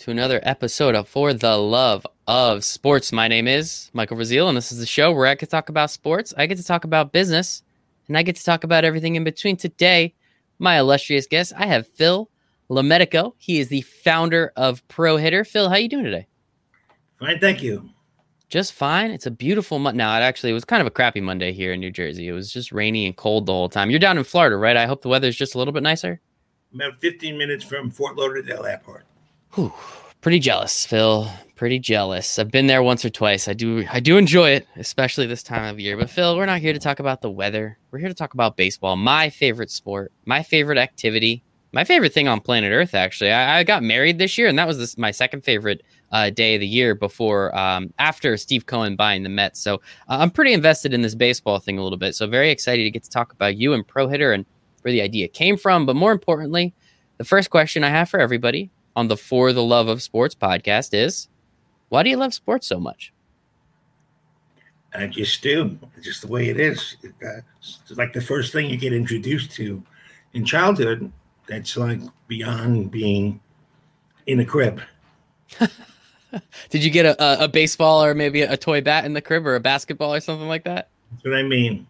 Hello and welcome to another episode of For the Love of Sports. My name is Michael Brazil, and this is the show where I get to talk about sports, I get to talk about business, and I get to talk about everything in between. Today, my illustrious guest, I have Phil Lametico. He is the founder of Pro Hitter. Phil, how are you doing today? Fine, thank you. Just fine. It's a beautiful month. Now, it actually it was kind of a crappy Monday here in New Jersey. It was just rainy and cold the whole time. You're down in Florida, right? I hope the weather is just a little bit nicer. About 15 minutes from Fort Lauderdale Airport. Whew, pretty jealous, Phil. Pretty jealous. I've been there once or twice. I do I do enjoy it, especially this time of year. But Phil, we're not here to talk about the weather. We're here to talk about baseball, my favorite sport, my favorite activity, my favorite thing on planet Earth. Actually, I, I got married this year, and that was this, my second favorite uh, day of the year before um, after Steve Cohen buying the Mets. So uh, I'm pretty invested in this baseball thing a little bit. So very excited to get to talk about you and Pro Hitter and where the idea came from. But more importantly, the first question I have for everybody on the For the Love of Sports podcast is why do you love sports so much? I just do. It's just the way it is. It's like the first thing you get introduced to in childhood. That's like beyond being in a crib. Did you get a, a, baseball or maybe a toy bat in the crib or a basketball or something like that? That's what I mean.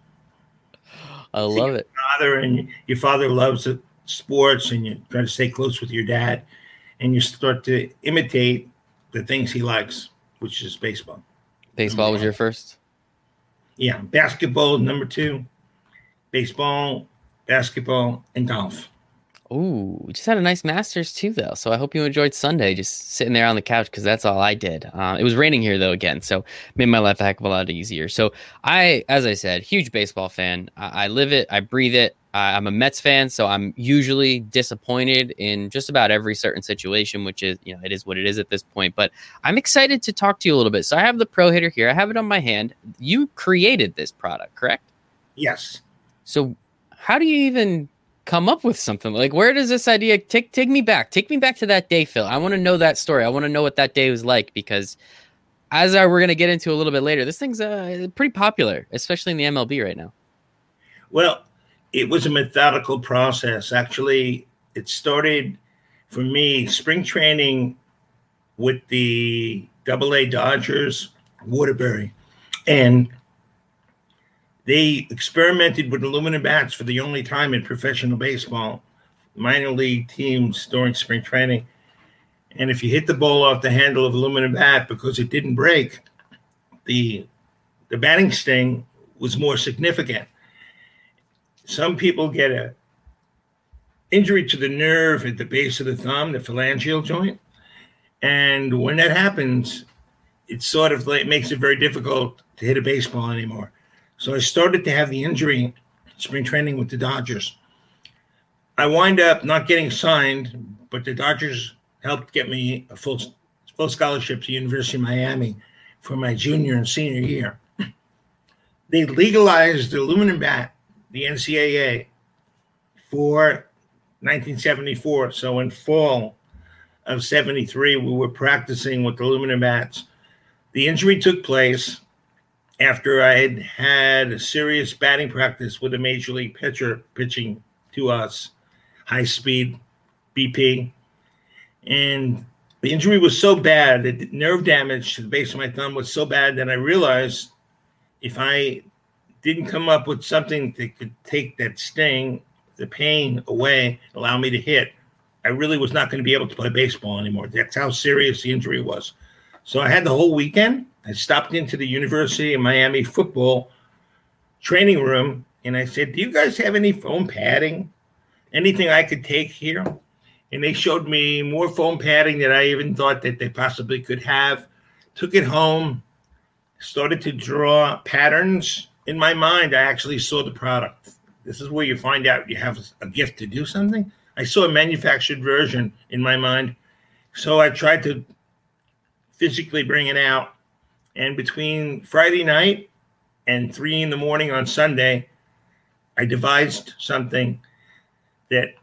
I love it. Father and your father loves sports, and you try to stay close with your dad, and you start to imitate the things he likes, which is baseball. Baseball was your first. Yeah, basketball number two, baseball, basketball, and golf. Ooh, we just had a nice Masters too, though. So I hope you enjoyed Sunday, just sitting there on the couch because that's all I did. Uh, it was raining here though again, so made my life a heck of a lot easier. So I, as I said, huge baseball fan. I, I live it, I breathe it. I'm a Mets fan, so I'm usually disappointed in just about every certain situation, which is you know it is what it is at this point. But I'm excited to talk to you a little bit. So I have the Pro Hitter here. I have it on my hand. You created this product, correct? Yes. So how do you even come up with something like where does this idea take take me back take me back to that day phil i want to know that story i want to know what that day was like because as I, we're going to get into a little bit later this thing's uh, pretty popular especially in the mlb right now well it was a methodical process actually it started for me spring training with the double a dodgers waterbury and they experimented with aluminum bats for the only time in professional baseball, minor league teams during spring training. And if you hit the ball off the handle of aluminum bat because it didn't break, the the batting sting was more significant. Some people get a injury to the nerve at the base of the thumb, the phalangeal joint. And when that happens, it sort of like makes it very difficult to hit a baseball anymore. So I started to have the injury spring training with the Dodgers. I wind up not getting signed, but the Dodgers helped get me a full full scholarship to University of Miami for my junior and senior year. They legalized the aluminum bat, the NCAA, for 1974. So in fall of 73, we were practicing with aluminum bats. The injury took place after I had had a serious batting practice with a major league pitcher pitching to us, high speed BP. And the injury was so bad, the nerve damage to the base of my thumb was so bad that I realized if I didn't come up with something that could take that sting, the pain away, allow me to hit, I really was not going to be able to play baseball anymore. That's how serious the injury was. So I had the whole weekend I stopped into the University of Miami football training room and I said, Do you guys have any foam padding? Anything I could take here? And they showed me more foam padding than I even thought that they possibly could have. Took it home, started to draw patterns. In my mind, I actually saw the product. This is where you find out you have a gift to do something. I saw a manufactured version in my mind. So I tried to physically bring it out and between Friday night and three in the morning on Sunday, I devised something that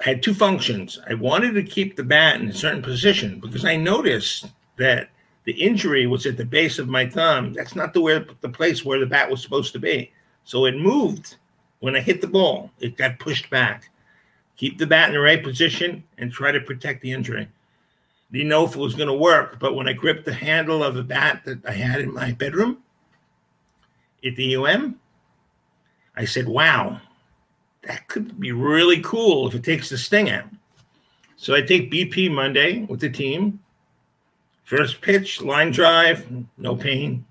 had two functions. I wanted to keep the bat in a certain position because I noticed that the injury was at the base of my thumb. That's not the where the place where the bat was supposed to be. So it moved when I hit the ball. It got pushed back. keep the bat in the right position, and try to protect the injury. Didn't know if it was going to work, but when I gripped the handle of a bat that I had in my bedroom at the UM, I said, wow, that could be really cool if it takes the sting out. So I take BP Monday with the team. First pitch, line drive, no pain.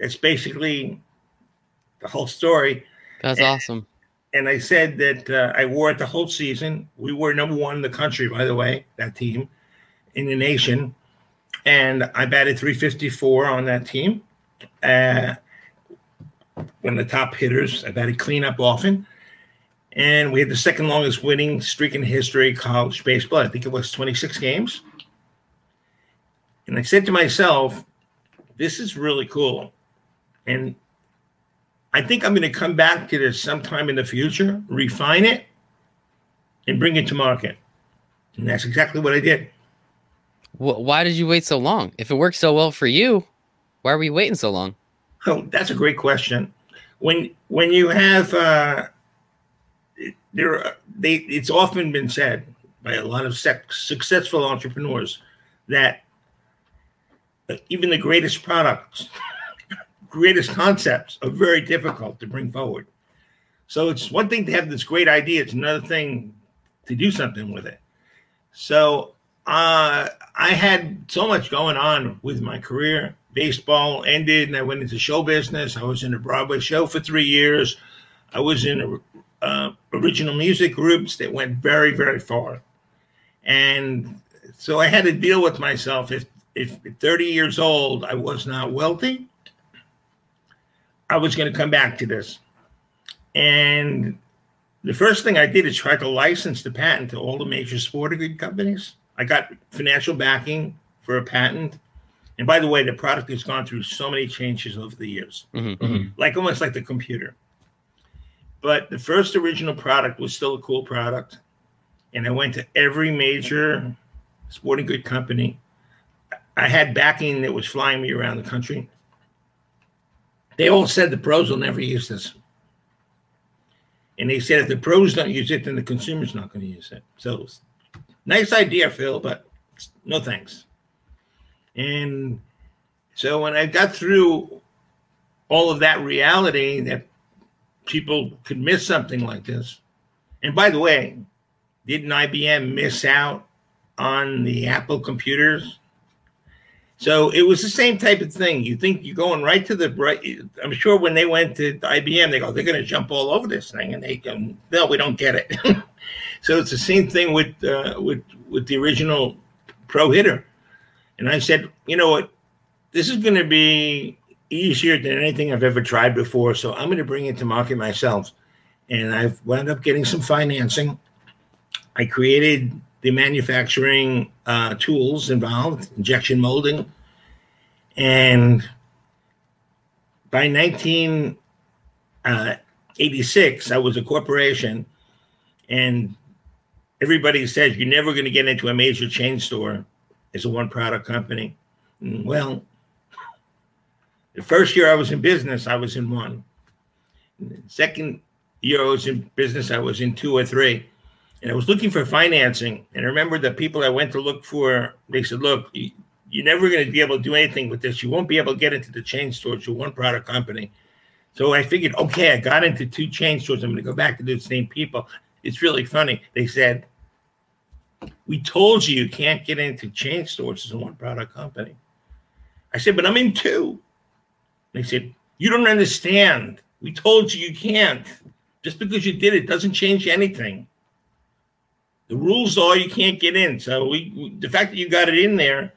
It's basically the whole story. That's and, awesome. And I said that uh, I wore it the whole season. We were number one in the country, by the way, that team in the nation. And I batted 354 on that team. Uh, one of the top hitters. I batted cleanup often. And we had the second longest winning streak in history college baseball. I think it was 26 games. And I said to myself, this is really cool. And I think I'm going to come back to this sometime in the future, refine it, and bring it to market. And that's exactly what I did. Why did you wait so long? If it worked so well for you, why are we waiting so long? Oh, that's a great question. When when you have uh, there, they it's often been said by a lot of successful entrepreneurs that even the greatest products, greatest concepts are very difficult to bring forward. So it's one thing to have this great idea; it's another thing to do something with it. So uh, I had so much going on with my career. Baseball ended, and I went into show business. I was in a Broadway show for three years. I was in uh, original music groups that went very, very far, and so I had to deal with myself. If if 30 years old I was not wealthy, I was going to come back to this. And the first thing I did is try to license the patent to all the major sporting good companies. I got financial backing for a patent. And by the way, the product has gone through so many changes over the years, mm-hmm, mm-hmm. like almost like the computer. But the first original product was still a cool product. And I went to every major sporting good company. I had backing that was flying me around the country. They all said the pros will never use this. And they said if the pros don't use it, then the consumer's not going to use it. So nice idea, Phil, but no thanks. And so when I got through all of that reality that people could miss something like this, and by the way, didn't IBM miss out on the Apple computers? So it was the same type of thing. You think you're going right to the right. I'm sure when they went to IBM, they go, they're going to jump all over this thing, and they go, no, we don't get it. so it's the same thing with uh, with with the original pro hitter. And I said, you know what, this is going to be easier than anything I've ever tried before. So I'm going to bring it to market myself. And I've wound up getting some financing. I created the manufacturing uh, tools involved, injection molding. And by 1986, uh, I was a corporation, and everybody says you're never going to get into a major chain store as a one product company. Mm, well, the first year I was in business, I was in one. Second year I was in business, I was in two or three and I was looking for financing. And I remember the people I went to look for, they said, look, you're never going to be able to do anything with this. You won't be able to get into the chain stores. You're one product company. So I figured, okay, I got into two chain stores. I'm going to go back to the same people. It's really funny. They said, we told you you can't get into chain stores as a one product company. I said, but I'm in two. They said, you don't understand. We told you you can't. Just because you did it doesn't change anything. The rules are you can't get in. So we, we, the fact that you got it in there,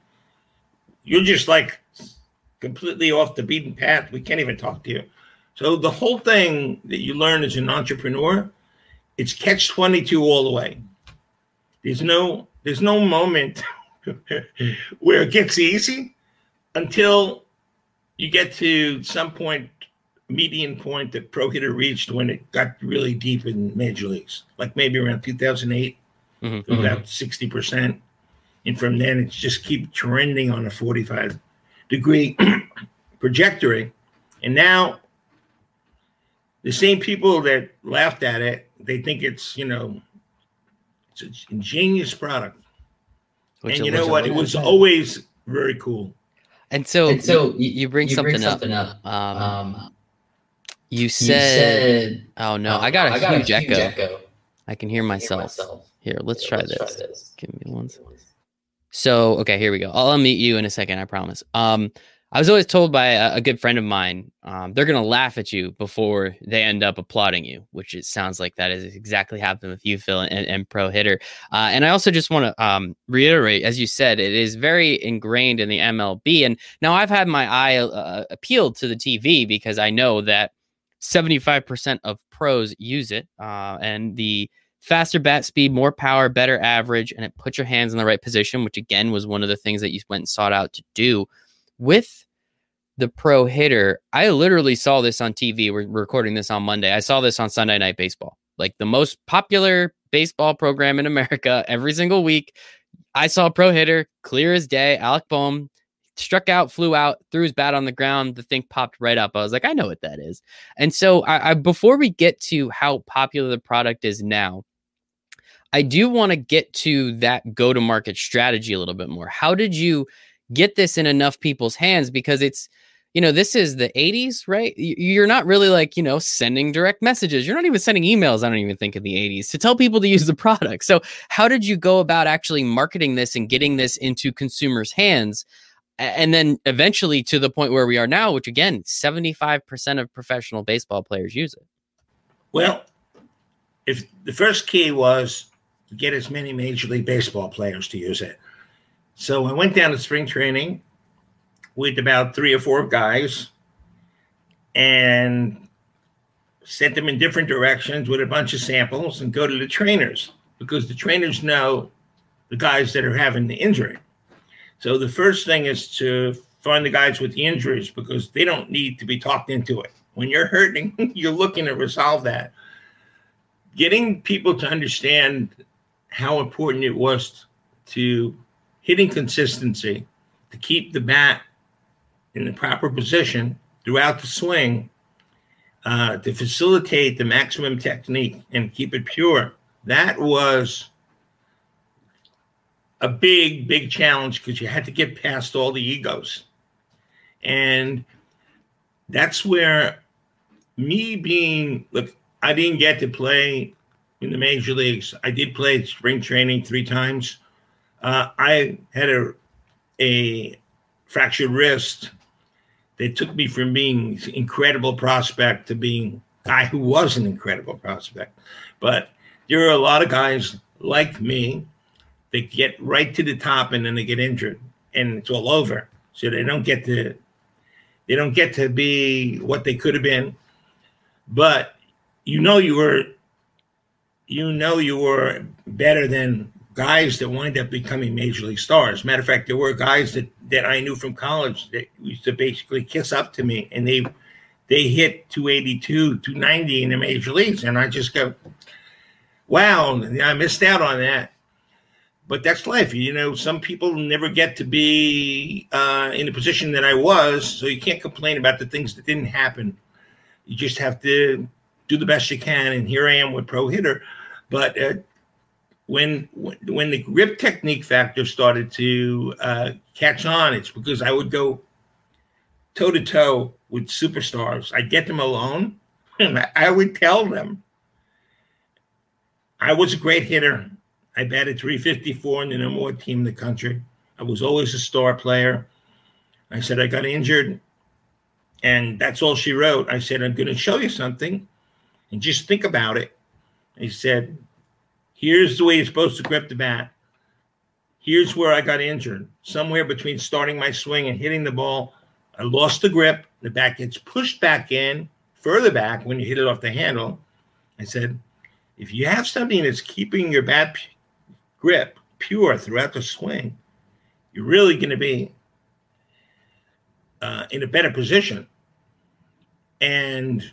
you're just like completely off the beaten path. We can't even talk to you. So the whole thing that you learn as an entrepreneur, it's catch 22 all the way. There's no there's no moment where it gets easy until you get to some point median point that pro hitter reached when it got really deep in major leagues, like maybe around 2008 mm-hmm. about 60%. Mm-hmm. And from then, it's just keep trending on a 45 degree trajectory. And now, the same people that laughed at it, they think it's, you know, It's an ingenious product. Which and you know what? It like. was always very cool. And so, And so you, you bring you something, bring something up. up. Um, Um, you you said, said, "Oh no, um, I got a I huge, echo. echo. I can hear Hear myself. Here, let's Yeah, try this. this. Give me one. So, okay, here we go. I'll unmute you in a second. I promise. Um, I was always told by a, a good friend of mine, um, they're gonna laugh at you before they end up applauding you, which it sounds like that is exactly happened with you, Phil, and, and Pro Hitter. Uh, and I also just want to um, reiterate, as you said, it is very ingrained in the MLB. And now I've had my eye uh, appealed to the TV because I know that 75% of pros use it, uh, and the faster bat speed, more power, better average, and it puts your hands in the right position, which again was one of the things that you went and sought out to do with the pro hitter. I literally saw this on TV. We're recording this on Monday. I saw this on Sunday Night Baseball, like the most popular baseball program in America every single week. I saw pro hitter, clear as day, Alec Bohm. Struck out, flew out, threw his bat on the ground. The thing popped right up. I was like, I know what that is. And so, I, I before we get to how popular the product is now, I do want to get to that go to market strategy a little bit more. How did you get this in enough people's hands? Because it's, you know, this is the 80s, right? You're not really like, you know, sending direct messages. You're not even sending emails, I don't even think, in the 80s to tell people to use the product. So, how did you go about actually marketing this and getting this into consumers' hands? And then eventually to the point where we are now, which again, 75% of professional baseball players use it. Well, if the first key was to get as many Major League Baseball players to use it. So I went down to spring training with about three or four guys and sent them in different directions with a bunch of samples and go to the trainers because the trainers know the guys that are having the injury. So the first thing is to find the guys with the injuries because they don't need to be talked into it. When you're hurting, you're looking to resolve that. Getting people to understand how important it was to hitting consistency, to keep the bat in the proper position throughout the swing, uh, to facilitate the maximum technique and keep it pure. That was a big, big challenge because you had to get past all the egos. And that's where me being, look, I didn't get to play in the major leagues. I did play spring training three times. Uh, I had a, a fractured wrist that took me from being incredible prospect to being guy who was an incredible prospect. But there are a lot of guys like me that get right to the top and then they get injured and it's all over. So they don't get to they don't get to be what they could have been. But you know you were you know you were better than guys that wind up becoming major league stars. Matter of fact, there were guys that that I knew from college that used to basically kiss up to me, and they they hit 282, 290 in the major leagues, and I just go, "Wow, I missed out on that." But that's life, you know. Some people never get to be uh, in the position that I was, so you can't complain about the things that didn't happen. You just have to do the best you can, and here I am with pro hitter. But uh, when when the grip technique factor started to uh, catch on, it's because I would go toe to toe with superstars. I'd get them alone, and I would tell them I was a great hitter. I batted 354 in the number one team in the country. I was always a star player. I said I got injured, and that's all she wrote. I said I'm going to show you something, and just think about it. He said, Here's the way you're supposed to grip the bat. Here's where I got injured. Somewhere between starting my swing and hitting the ball, I lost the grip. The bat gets pushed back in, further back when you hit it off the handle. I said, if you have something that's keeping your bat grip pure throughout the swing, you're really going to be uh, in a better position. And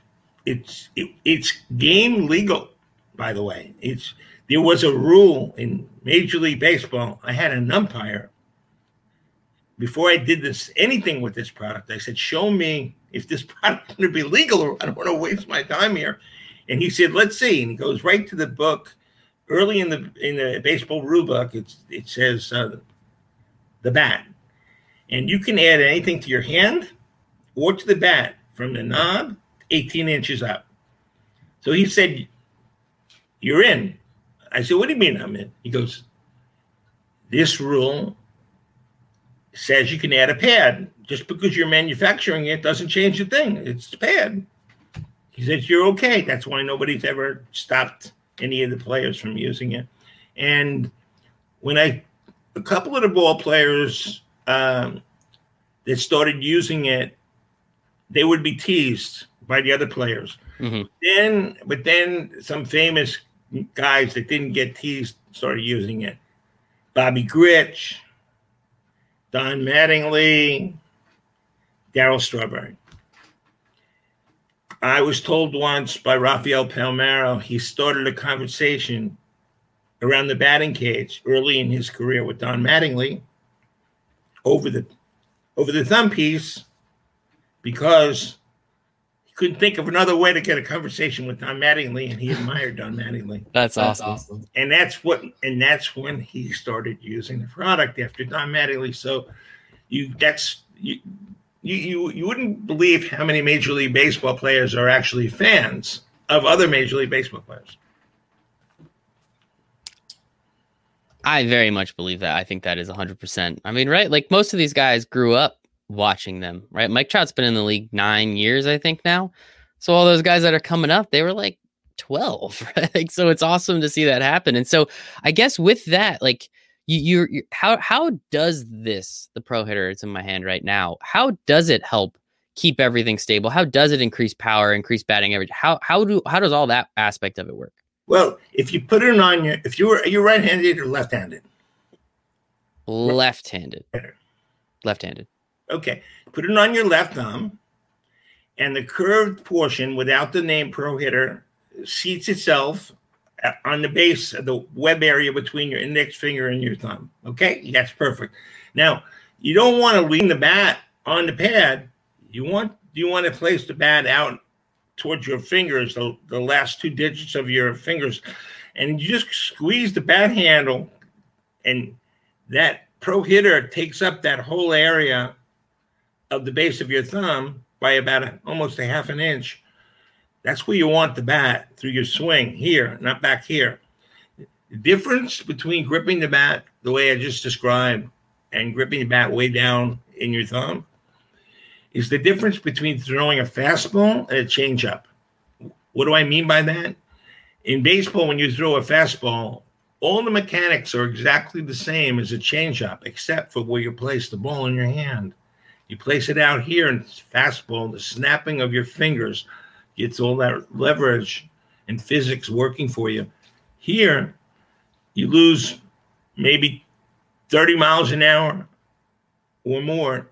it's it, it's game legal, by the way. It's there was a rule in Major League Baseball. I had an umpire before I did this anything with this product. I said, "Show me if this product is going to be legal, or I don't want to waste my time here." And he said, "Let's see." And he goes right to the book early in the in the baseball rule book, it says uh, the bat, and you can add anything to your hand or to the bat from the knob 18 inches up. So he said, "You're in." I said, "What do you mean I'm in?" He goes, "This rule says you can add a pad. Just because you're manufacturing it doesn't change the thing. It's a pad." He says, "You're okay." That's why nobody's ever stopped any of the players from using it. And when I, a couple of the ball players um, that started using it, they would be teased by the other players. Mm-hmm. Then, but then some famous guys that didn't get teased started using it. Bobby Grich, Don Mattingly, Darryl Strawberry. I was told once by Rafael Palmeiro he started a conversation around the batting cage early in his career with Don Mattingly over the over the thumb piece because he couldn't think of another way to get a conversation with Don Mattingly, and he admired Don Mattingly. That's awesome. And that's what and that's when he started using the product after Don Mattingly. So you that's you you, you you wouldn't believe how many Major League Baseball players are actually fans of other Major League Baseball players. I very much believe that. I think that is 100%. I mean, right? Like most of these guys grew up watching them, right? Mike Trout's been in the league nine years, I think, now. So all those guys that are coming up, they were like 12, right? Like, so it's awesome to see that happen. And so I guess with that, like, you, you how how does this the pro hitter it's in my hand right now how does it help keep everything stable? How does it increase power increase batting average? How how do how does all that aspect of it work? Well if you put it on your if you were you're right-handed or left-handed? Left-handed. Left-handed. Okay put it on your left thumb and the curved portion without the name pro hitter seats itself Uh, on the base of the web area between your index finger and your thumb. Okay, that's perfect. Now you don't want to lean the bat on the pad. You want you want to place the bat out towards your fingers, the, the last two digits of your fingers, and you just squeeze the bat handle, and that pro hitter takes up that whole area of the base of your thumb by about a, almost a half an inch that's where you want the bat through your swing here, not back here. The difference between gripping the bat the way I just described and gripping the bat way down in your thumb is the difference between throwing a fastball and a changeup. What do I mean by that? In baseball, when you throw a fastball, all the mechanics are exactly the same as a changeup, except for where you place the ball in your hand. You place it out here in fastball, the snapping of your fingers gets all that leverage and physics working for you. Here, you lose maybe 30 miles an hour or more.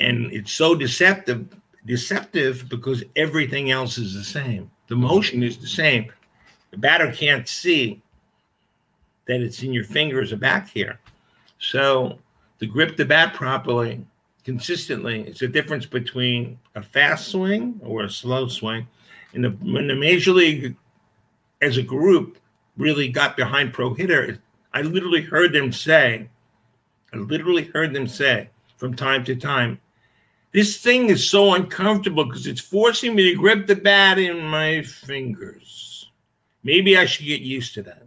And it's so deceptive, deceptive because everything else is the same. The motion is the same. The batter can't see that it's in your fingers or back here. So to grip the bat properly, consistently. It's a difference between a fast swing or a slow swing. And the, when the major league, as a group, really got behind pro hitter, I literally heard them say, I literally heard them say from time to time, this thing is so uncomfortable because it's forcing me to grip the bat in my fingers. Maybe I should get used to that.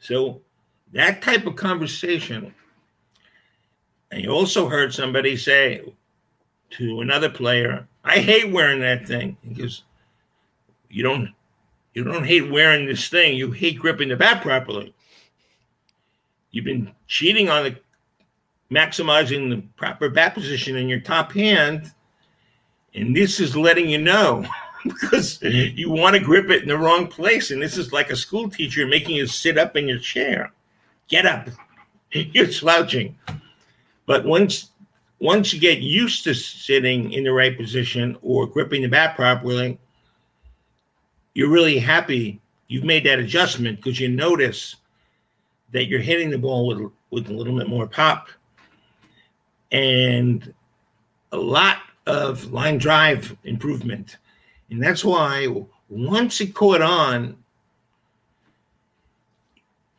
So that type of conversation and you also heard somebody say to another player, I hate wearing that thing. Goes, You don't you don't hate wearing this thing, you hate gripping the bat properly. You've been cheating on the maximizing the proper bat position in your top hand. And this is letting you know because you want to grip it in the wrong place. And this is like a school teacher making you sit up in your chair. Get up. You're slouching. But once once you get used to sitting in the right position or gripping the bat properly, you're really happy you've made that adjustment because you notice that you're hitting the ball with, with a little bit more pop and a lot of line drive improvement. And that's why once it caught on,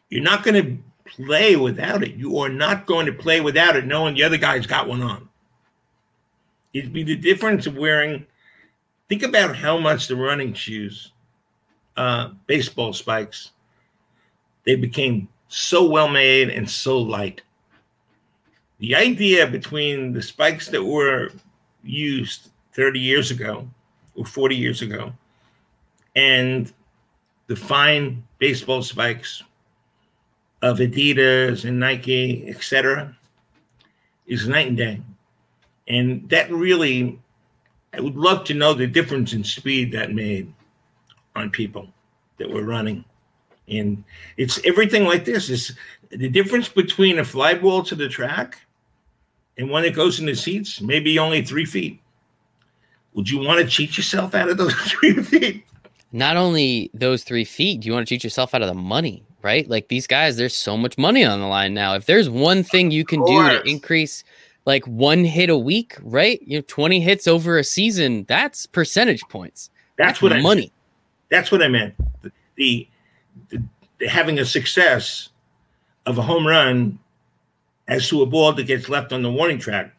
you're not going to play without it. You are not going to play without it, knowing the other guy's got one on. It'd be the difference of wearing. Think about how much the running shoes, uh, baseball spikes, they became so well made and so light. The idea between the spikes that were used 30 years ago or 40 years ago and the fine baseball spikes of Adidas and Nike, etc., is night and day. And that really, I would love to know the difference in speed that made on people that were running. And it's everything like this. Is the difference between a fly ball to the track and one that goes in the seats, maybe only three feet. Would you want to cheat yourself out of those three feet? Not only those three feet, do you want to cheat yourself out of the money, right? Like these guys, there's so much money on the line now. If there's one thing you can do to increase like one hit a week, right? You know, 20 hits over a season, that's percentage points. That's, that's what money. I, that's what I meant. The, the, the, having a success of a home run as to a ball that gets left on the warning track.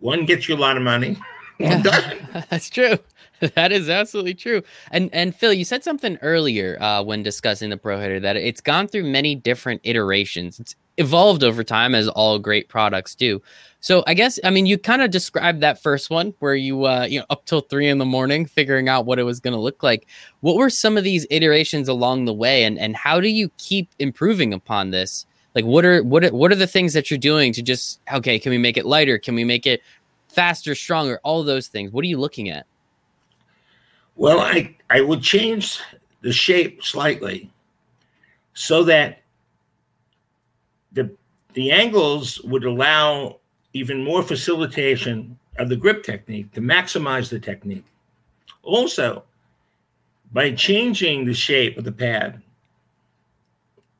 One gets you a lot of money, one doesn't. that's true. that is absolutely true. And and Phil, you said something earlier uh, when discussing the Pro Hitter that it's gone through many different iterations. It's evolved over time as all great products do. So I guess I mean you kind of described that first one where you uh, you know up till three in the morning figuring out what it was going to look like. What were some of these iterations along the way, and and how do you keep improving upon this? Like what are what are, what are the things that you're doing to just okay? Can we make it lighter? Can we make it faster, stronger? All those things. What are you looking at? Well, I, I would change the shape slightly so that the the angles would allow even more facilitation of the grip technique to maximize the technique. Also, by changing the shape of the pad,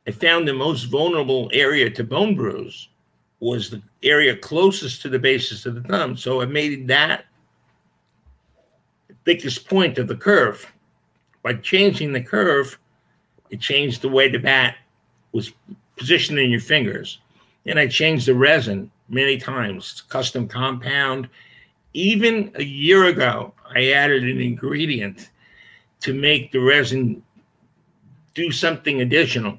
I found the most vulnerable area to bone bruise was the area closest to the basis of the thumb. So I made that thickest point of the curve. By changing the curve, it changed the way the bat was positioned in your fingers. And I changed the resin many times, custom compound. Even a year ago, I added an ingredient to make the resin do something additional.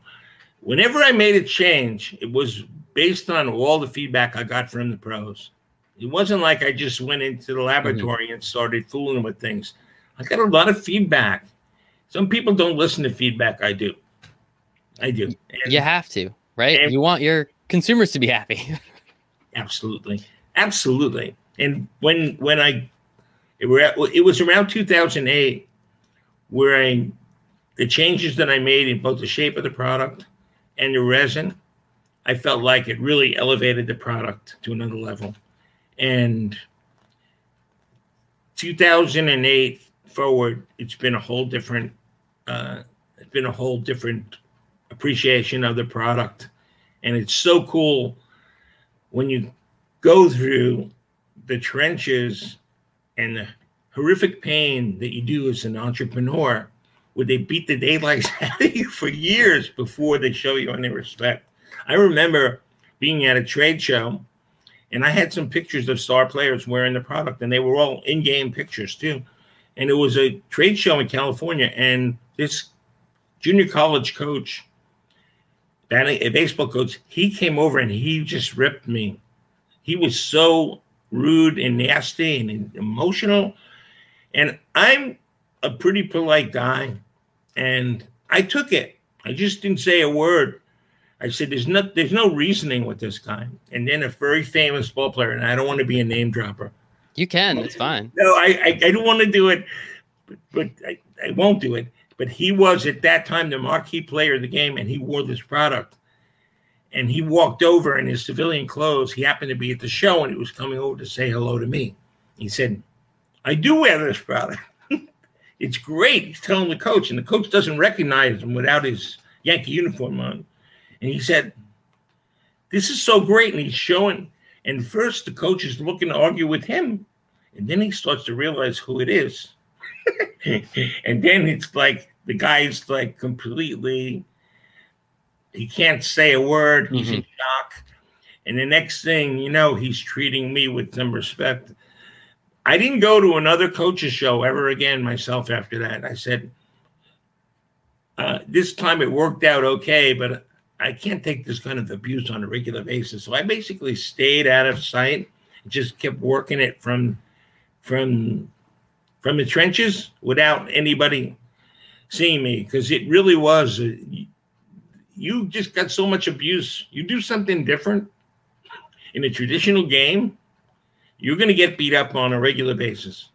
Whenever I made a change, it was based on all the feedback I got from the pros. It wasn't like I just went into the mm-hmm. laboratory mm-hmm. and started fooling with things. I got a lot of feedback. Some people don't listen to feedback. I do. I do. And, you have to, right? And, you want your consumers to be happy. absolutely, absolutely. And when when I it, were it was around 2008 where I the changes that I made in both the shape of the product and the resin, I felt like it really elevated the product to another level. And 2008 forward, it's been a whole different, uh, it's been a whole different appreciation of the product, and it's so cool when you go through the trenches and the horrific pain that you do as an entrepreneur, where they beat the daylights out of you for years before they show you any respect. I remember being at a trade show and I had some pictures of star players wearing the product, and they were all in game pictures too. And it was a trade show in California, and this junior college coach, a baseball coach, he came over and he just ripped me. He was so rude and nasty and emotional. And I'm a pretty polite guy, and I took it. I just didn't say a word. I said, "There's no, there's no reasoning with this guy." And then a very famous ball player, and I don't want to be a name dropper. You can. It's fine. No, I, I, I don't want to do it, but, but I, I won't do it. But he was at that time the marquee player of the game, and he wore this product. And he walked over in his civilian clothes. He happened to be at the show, and he was coming over to say hello to me. He said, "I do wear this product. it's great." He's telling the coach, and the coach doesn't recognize him without his Yankee uniform on. And he said, This is so great. And he's showing, and first the coach is looking to argue with him. And then he starts to realize who it is. and then it's like the guy's like completely he can't say a word. He's Mhm. in shock. And the next thing you know, he's treating me with some respect. I didn't go to another coach's show ever again myself after that. I said, uh, this time it worked out okay, but I can't take this kind of abuse on a regular basis. So I basically stayed out of sight, just kept working it from from from the trenches without anybody seeing me because it really was. uh, you- just got so much abuse. You do something different in a traditional game, you're going to get beat up on a regular basis,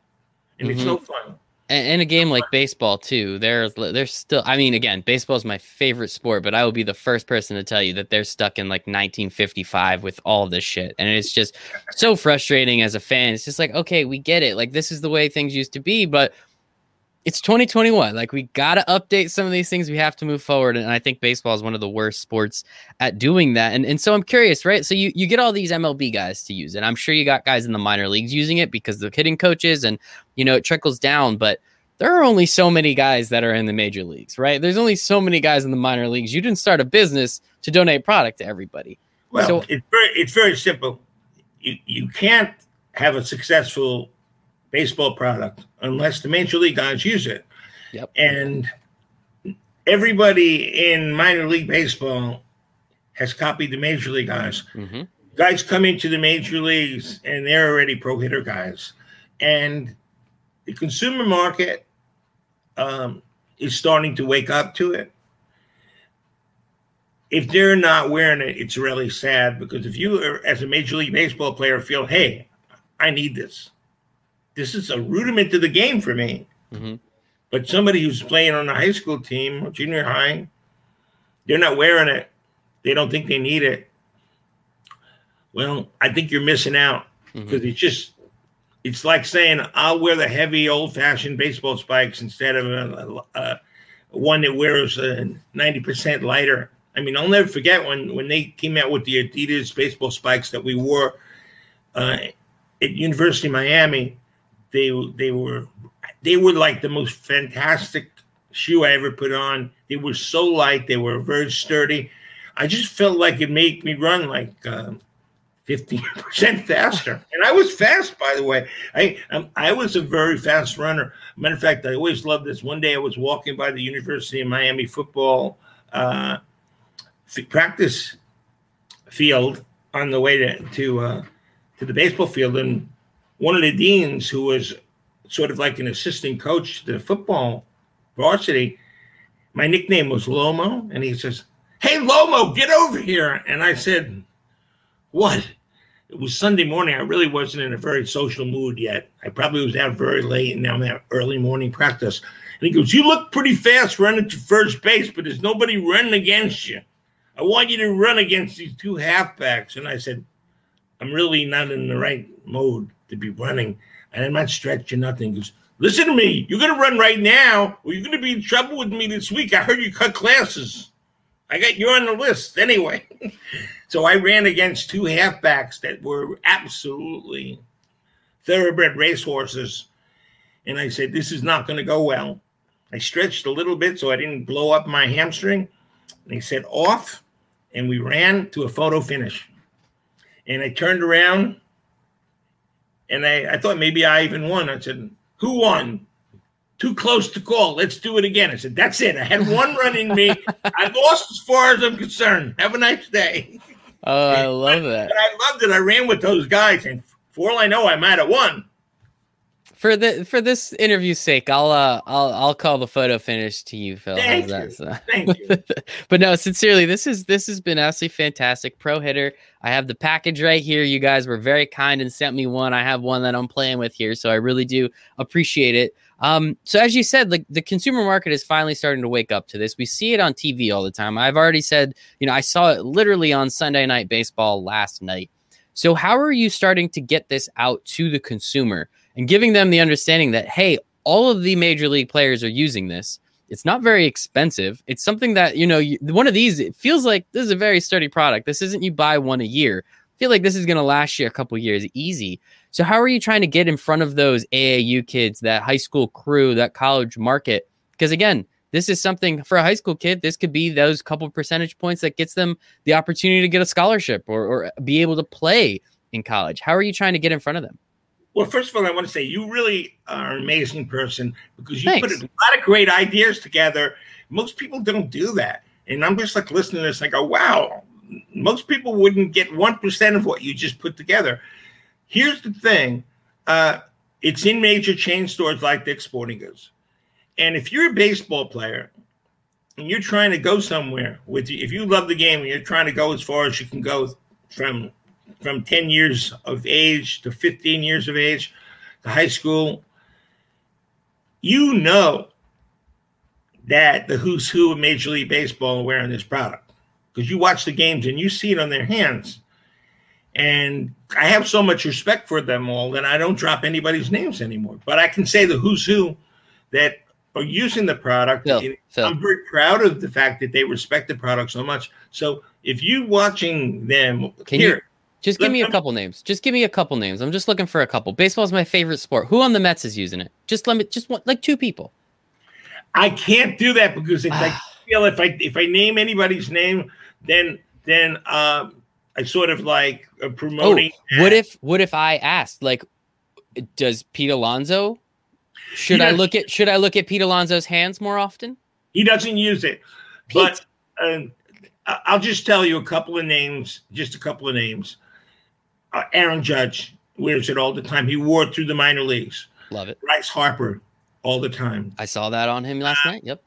and it's Mhm. no fun. And, and a game like baseball too. There's there's still. I mean, again, baseball is my favorite sport, but I will be the first person to tell you that they're stuck in like 1955 with all this shit, and it's just so frustrating as a fan. It's just like, okay, we get it. Like this is the way things used to be, but it's 2021. Like we got to update some of these things. We have to move forward, and I think baseball is one of the worst sports at doing that. And and so I'm curious, right? So you you get all these MLB guys to use it. I'm sure you got guys in the minor leagues using it because they're hitting coaches, and you know it trickles down. But there are only so many guys that are in the major leagues, right? There's only so many guys in the minor leagues. You didn't start a business to donate product to everybody. Well, So- it's very it's very simple. You you can't have a successful baseball product unless the major league guys use it. Yep. And everybody in minor league baseball has copied the major league guys. Mm-hmm. Guys come into the major leagues and they're already pro hitter guys. And the consumer market um, is starting to wake up to it. If they're not wearing it, it's really sad because if you, are, as a major league baseball player, feel, hey, I need this, this is a rudiment to the game for me. Mhm. But somebody who's playing on a high school team or junior high, they're not wearing it. They don't think they need it. Well, I think you're missing out because it's just, it's like saying, I'll wear the heavy old fashioned baseball spikes instead of a, a, a one that wears a 90% lighter. I mean, I'll never forget when, when they came out with the Adidas baseball spikes that we wore uh, at University of Miami. They they were they were like the most fantastic shoe I ever put on. They were so light. They were very sturdy. I just felt like it made me run like um, fifteen percent faster, and I was fast, by the way. I um, I was a very fast runner. Matter of fact, I always loved this. One day, I was walking by the University of Miami football uh, f- practice field on the way to to uh, to the baseball field, and one of the deans, who was sort of like an assistant coach to the football varsity, my nickname was Lomo, and he says, "Hey, Lomo, get over here!" And I said, "What?" It was Sunday morning. I really wasn't in a very social mood yet. I probably was out very late, and now I'm at early morning practice. And he goes, "You look pretty fast running to first base, but there's nobody running against you. I want you to run against these two halfbacks." And I said, "I'm really not in the mm-hmm. right mode to be running, and I'm not stretching nothing." Goes, "Listen to me. You're gonna run right now, or you're gonna be in trouble with me this week. I heard you cut classes. I got you on the list anyway." so I ran against two halfbacks that were absolutely thoroughbred racehorses, and I said, "This is not going to go well." I stretched a little bit so I didn't blow up my hamstring. And he said, "Off," and we ran to a photo finish. And I turned around, and I, I thought maybe I even won. I said, "Who won?" Too close to call. Let's do it again. I said, "That's it. I had one run in me. I lost as far as I'm concerned. Have a nice day." Oh, I love that. But I loved it. I ran with those guys, and for all I oh, know, I might have won. For the for this interview's sake, I'll uh I'll I'll call the photo finish to you, Phil. Thank that you. sound? Thank you. but no, sincerely, this is this has been absolutely fantastic. Pro hitter. I have the package right here. You guys were very kind and sent me one. I have one that I'm playing with here, so I really do appreciate it. Um, so as you said, like the consumer market is finally starting to wake up to this. We see it on TV all the time. I've already said, you know, I saw it literally on Sunday Night Baseball last night. So how are you starting to get this out to the consumer and giving them the understanding that hey, all of the major league players are using this. It's not very expensive. It's something that, you know, you, one of these, it feels like this is a very sturdy product. This isn't you buy one a year. I feel like this is going to last you a couple years easy. So, how are you trying to get in front of those AAU kids, that high school crew, that college market? Because again, this is something for a high school kid. This could be those couple percentage points that gets them the opportunity to get a scholarship or, or be able to play in college. How are you trying to get in front of them? Well, first of all, I want to say you really are an amazing person because you Thanks. put a lot of great ideas together. Most people don't do that. And I'm just like listening to this, I go, wow, most people wouldn't get 1% of what you just put together. Here's the thing uh, it's in major chain stores like Dick's Sporting Goods. And if you're a baseball player and you're trying to go somewhere with you, if you love the game and you're trying to go as far as you can go from from 10 years of age to 15 years of age to high school, you know that the who's who of Major League Baseball are wearing this product because you watch the games and you see it on their hands. And I have so much respect for them all that I don't drop anybody's names anymore. But I can say the who's who that are using the product. Phil, Phil. I'm very proud of the fact that they respect the product so much. So if you watching them can here, you just give me a couple names. Just give me a couple names. I'm just looking for a couple. Baseball is my favorite sport. Who on the Mets is using it? Just let me just one, like two people. I can't do that because if I feel if I if I name anybody's name, then then um I sort of like uh, promoting. Oh, what if what if I asked like, does Pete Alonso should I look at should I look at Pete Alonso's hands more often? He doesn't use it, Pete. but uh, I'll just tell you a couple of names. Just a couple of names. Uh, Aaron Judge wears it all the time. He wore it through the minor leagues. Love it. Bryce Harper all the time. I saw that on him last uh, night. Yep.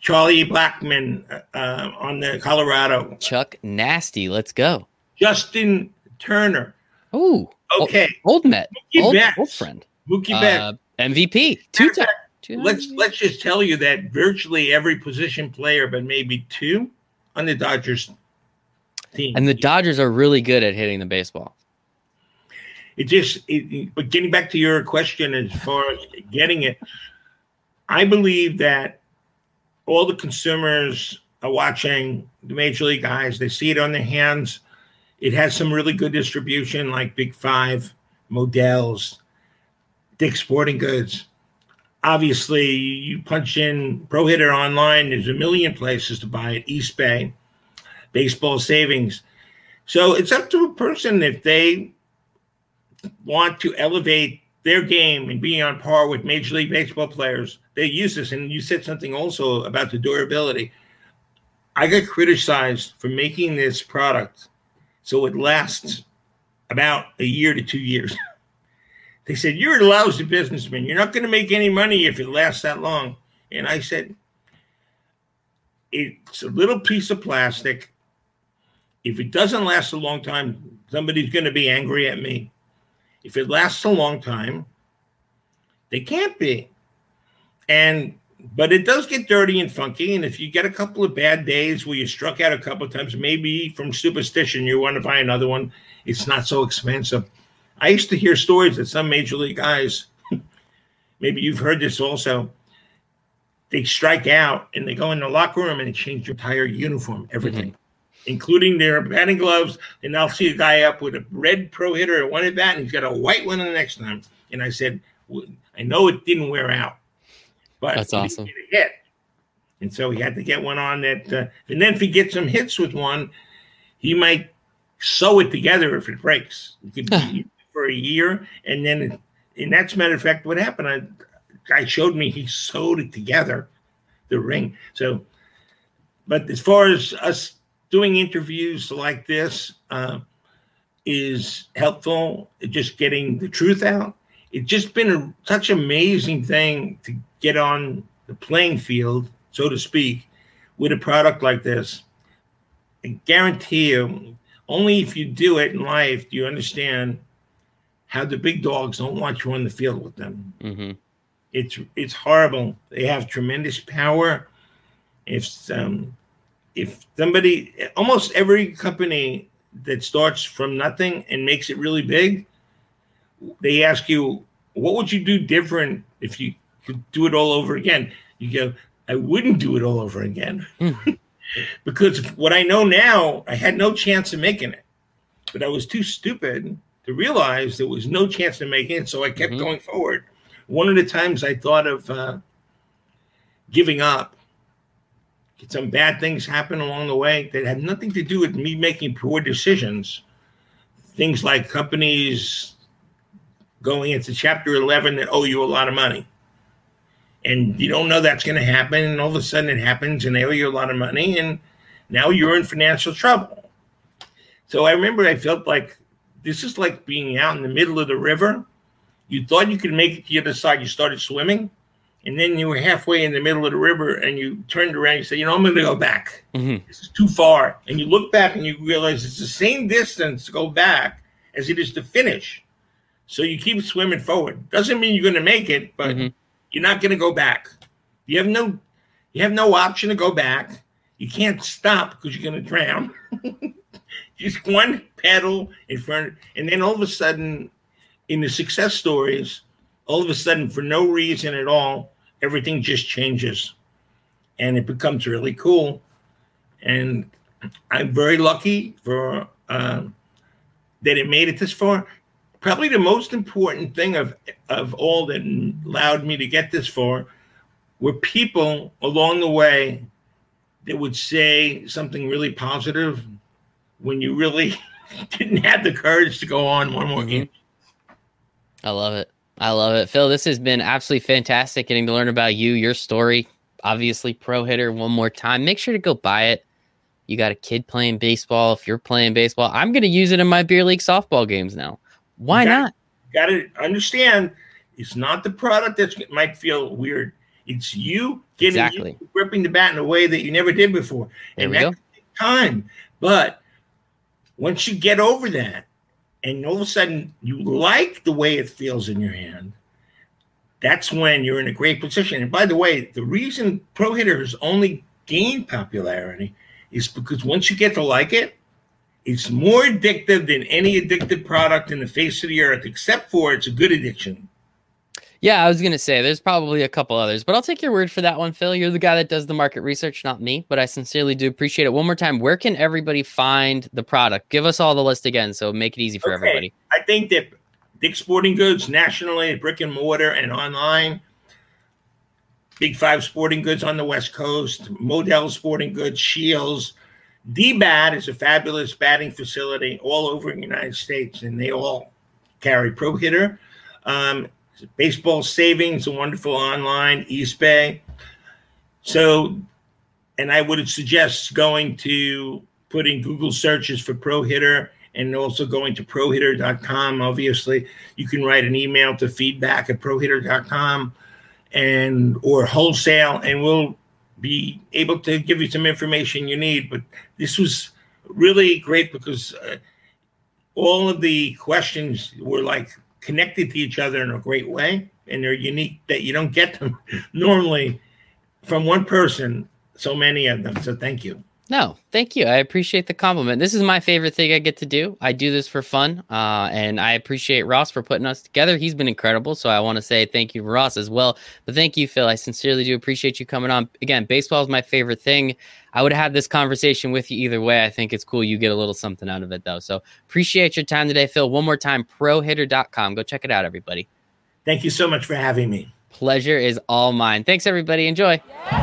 Charlie Blackmon uh, uh, on the Colorado. Chuck Nasty. Let's go. Justin Turner. Oh, okay. Old, old Met. Old, old, friend. Mookie uh, Betts. MVP, two times. Let's let's just tell you that virtually every position player, but maybe two, on the Dodgers And the Dodgers are really good at hitting the baseball. It just, it, but getting back to your question as far as getting it, I believe that all the consumers are watching the major league guys. They see it on their hands. It has some really good distribution, like Big Five, Modell's, Dick's Sporting Goods. Obviously, you punch in Pro Hitter online, there's a million places to buy it. Eastbay, Baseball Savings. So it's up to a person if they want to elevate their game and be on par with Major League Baseball players. They use this. And you said something also about the durability. I got criticized for making this product so it lasts about a year to two years. They said, You're a lousy businessman. You're not going to make any money if it lasts that long. And I said, It's a little piece of plastic. If it doesn't last a long time, somebody's going to be angry at me. If it lasts a long time, they can't be. And but it does get dirty and funky. And if you get a couple of bad days where you struck out a couple of times, maybe from superstition you want to buy another one, it's not so expensive. I used to hear stories that some major league guys, maybe you've heard this also, they strike out and they go in the locker room and they change their entire uniform, everything, mm-hmm. Including their batting gloves. And I'll see a guy up with a red pro hitter at one at bat and he's got a white one the next time. And I said, I know it didn't wear out, but that's awesome. hit. And so he had to get one on that. Uh, and then if he gets some hits with one, he might sew it together if it breaks. It could be, for a year, and then, and that's matter of fact, what happened. I, guy showed me he sewed it together, the ring. So, but as far as us doing interviews like this uh, is helpful, just getting the truth out. It's just been a, such an amazing thing to get on the playing field, so to speak, with a product like this. I guarantee you, only if you do it in life do you understand how the big dogs don't want you on the field with them. Mm-hmm. It's it's horrible. They have tremendous power. If um, if somebody, almost every company that starts from nothing and makes it really big, they ask you, "What would you do different if you could do it all over again?" You go, "I wouldn't do it all over again." Mm-hmm. because what I know now, I had no chance of making it, but I was too stupid to realize there was no chance of making it. So I kept mm-hmm. going forward. One of the times I thought of uh, giving up. Some bad things happen along the way that had nothing to do with me making poor decisions. Things like companies going into chapter 11 that owe you a lot of money. And you don't know that's going to happen. And all of a sudden it happens and they owe you a lot of money. And now you're in financial trouble. So I remember I felt like this is like being out in the middle of the river. You thought you could make it to the other side. You started swimming. And then you were halfway in the middle of the river and you turned around. You said, You know, I'm going to go back. Mm-hmm. This is too far. And you look back and you realize it's the same distance to go back as it is to finish. So you keep swimming forward. Doesn't mean you're going to make it, but mm-hmm. you're not going to go back. You have no, you have no option to go back. You can't stop because you're going to drown. Just one pedal in front, and then all of a sudden, in the success stories, all of a sudden, for no reason at all, everything just changes, and it becomes really cool. And I'm very lucky for uh, that it made it this far probably the most important thing of of all that allowed me to get this far were people along the way that would say something really positive when you really didn't have the courage to go on one more game. I love it. I love it. Phil, this has been absolutely fantastic getting to learn about you, your story. Obviously, pro hitter one more time. Make sure to go buy it. You got a kid playing baseball. If you're playing baseball, I'm going to use it in my beer league softball games now. Why gotta, not? Got to understand, it's not the product that might feel weird. It's you getting exactly. you gripping the bat in a way that you never did before, there and that time. But once you get over that, and all of a sudden you like the way it feels in your hand, that's when you're in a great position. And by the way, the reason pro hitters only gain popularity is because once you get to like it, it's more addictive than any addictive product in the face of the earth, except for it's a good addiction. Yeah, I was going to say there's probably a couple others, but I'll take your word for that one, Phil. You're the guy that does the market research, not me, but I sincerely do appreciate it. One more time, where can everybody find the product? Give us all the list again, so make it easy for okay. everybody. I think that Dick Sporting Goods nationally, brick and mortar, and online. Big Five Sporting Goods on the West Coast, Modell Sporting Goods, Scheels, DBAT is a fabulous batting facility all over the United States, and they all carry Pro Hitter. Um, baseball Savings, a wonderful online Eastbay. So, and I would suggest going to putting Google searches for Pro Hitter and also going to prohitter.com. Obviously, you can write an email to feedback at prohitter.com and or wholesale, and we'll be able to give you some information you need. But this was really great because uh, all of the questions were like connected to each other in a great way, and they're unique that you don't get them normally from one person. So many of them. So thank you. No, thank you. I appreciate the compliment. This is my favorite thing I get to do. I do this for fun, uh, and I appreciate Ross for putting us together. He's been incredible, so I want to say thank you, Ross, as well. But thank you, Phil. I sincerely do appreciate you coming on. Again, baseball is my favorite thing. I would have had this conversation with you either way. I think it's cool. You get a little something out of it, though. So appreciate your time today, Phil. One more time, prohitter.com. Go check it out, everybody. Thank you so much for having me. Pleasure is all mine. Thanks, everybody. Enjoy. Yeah.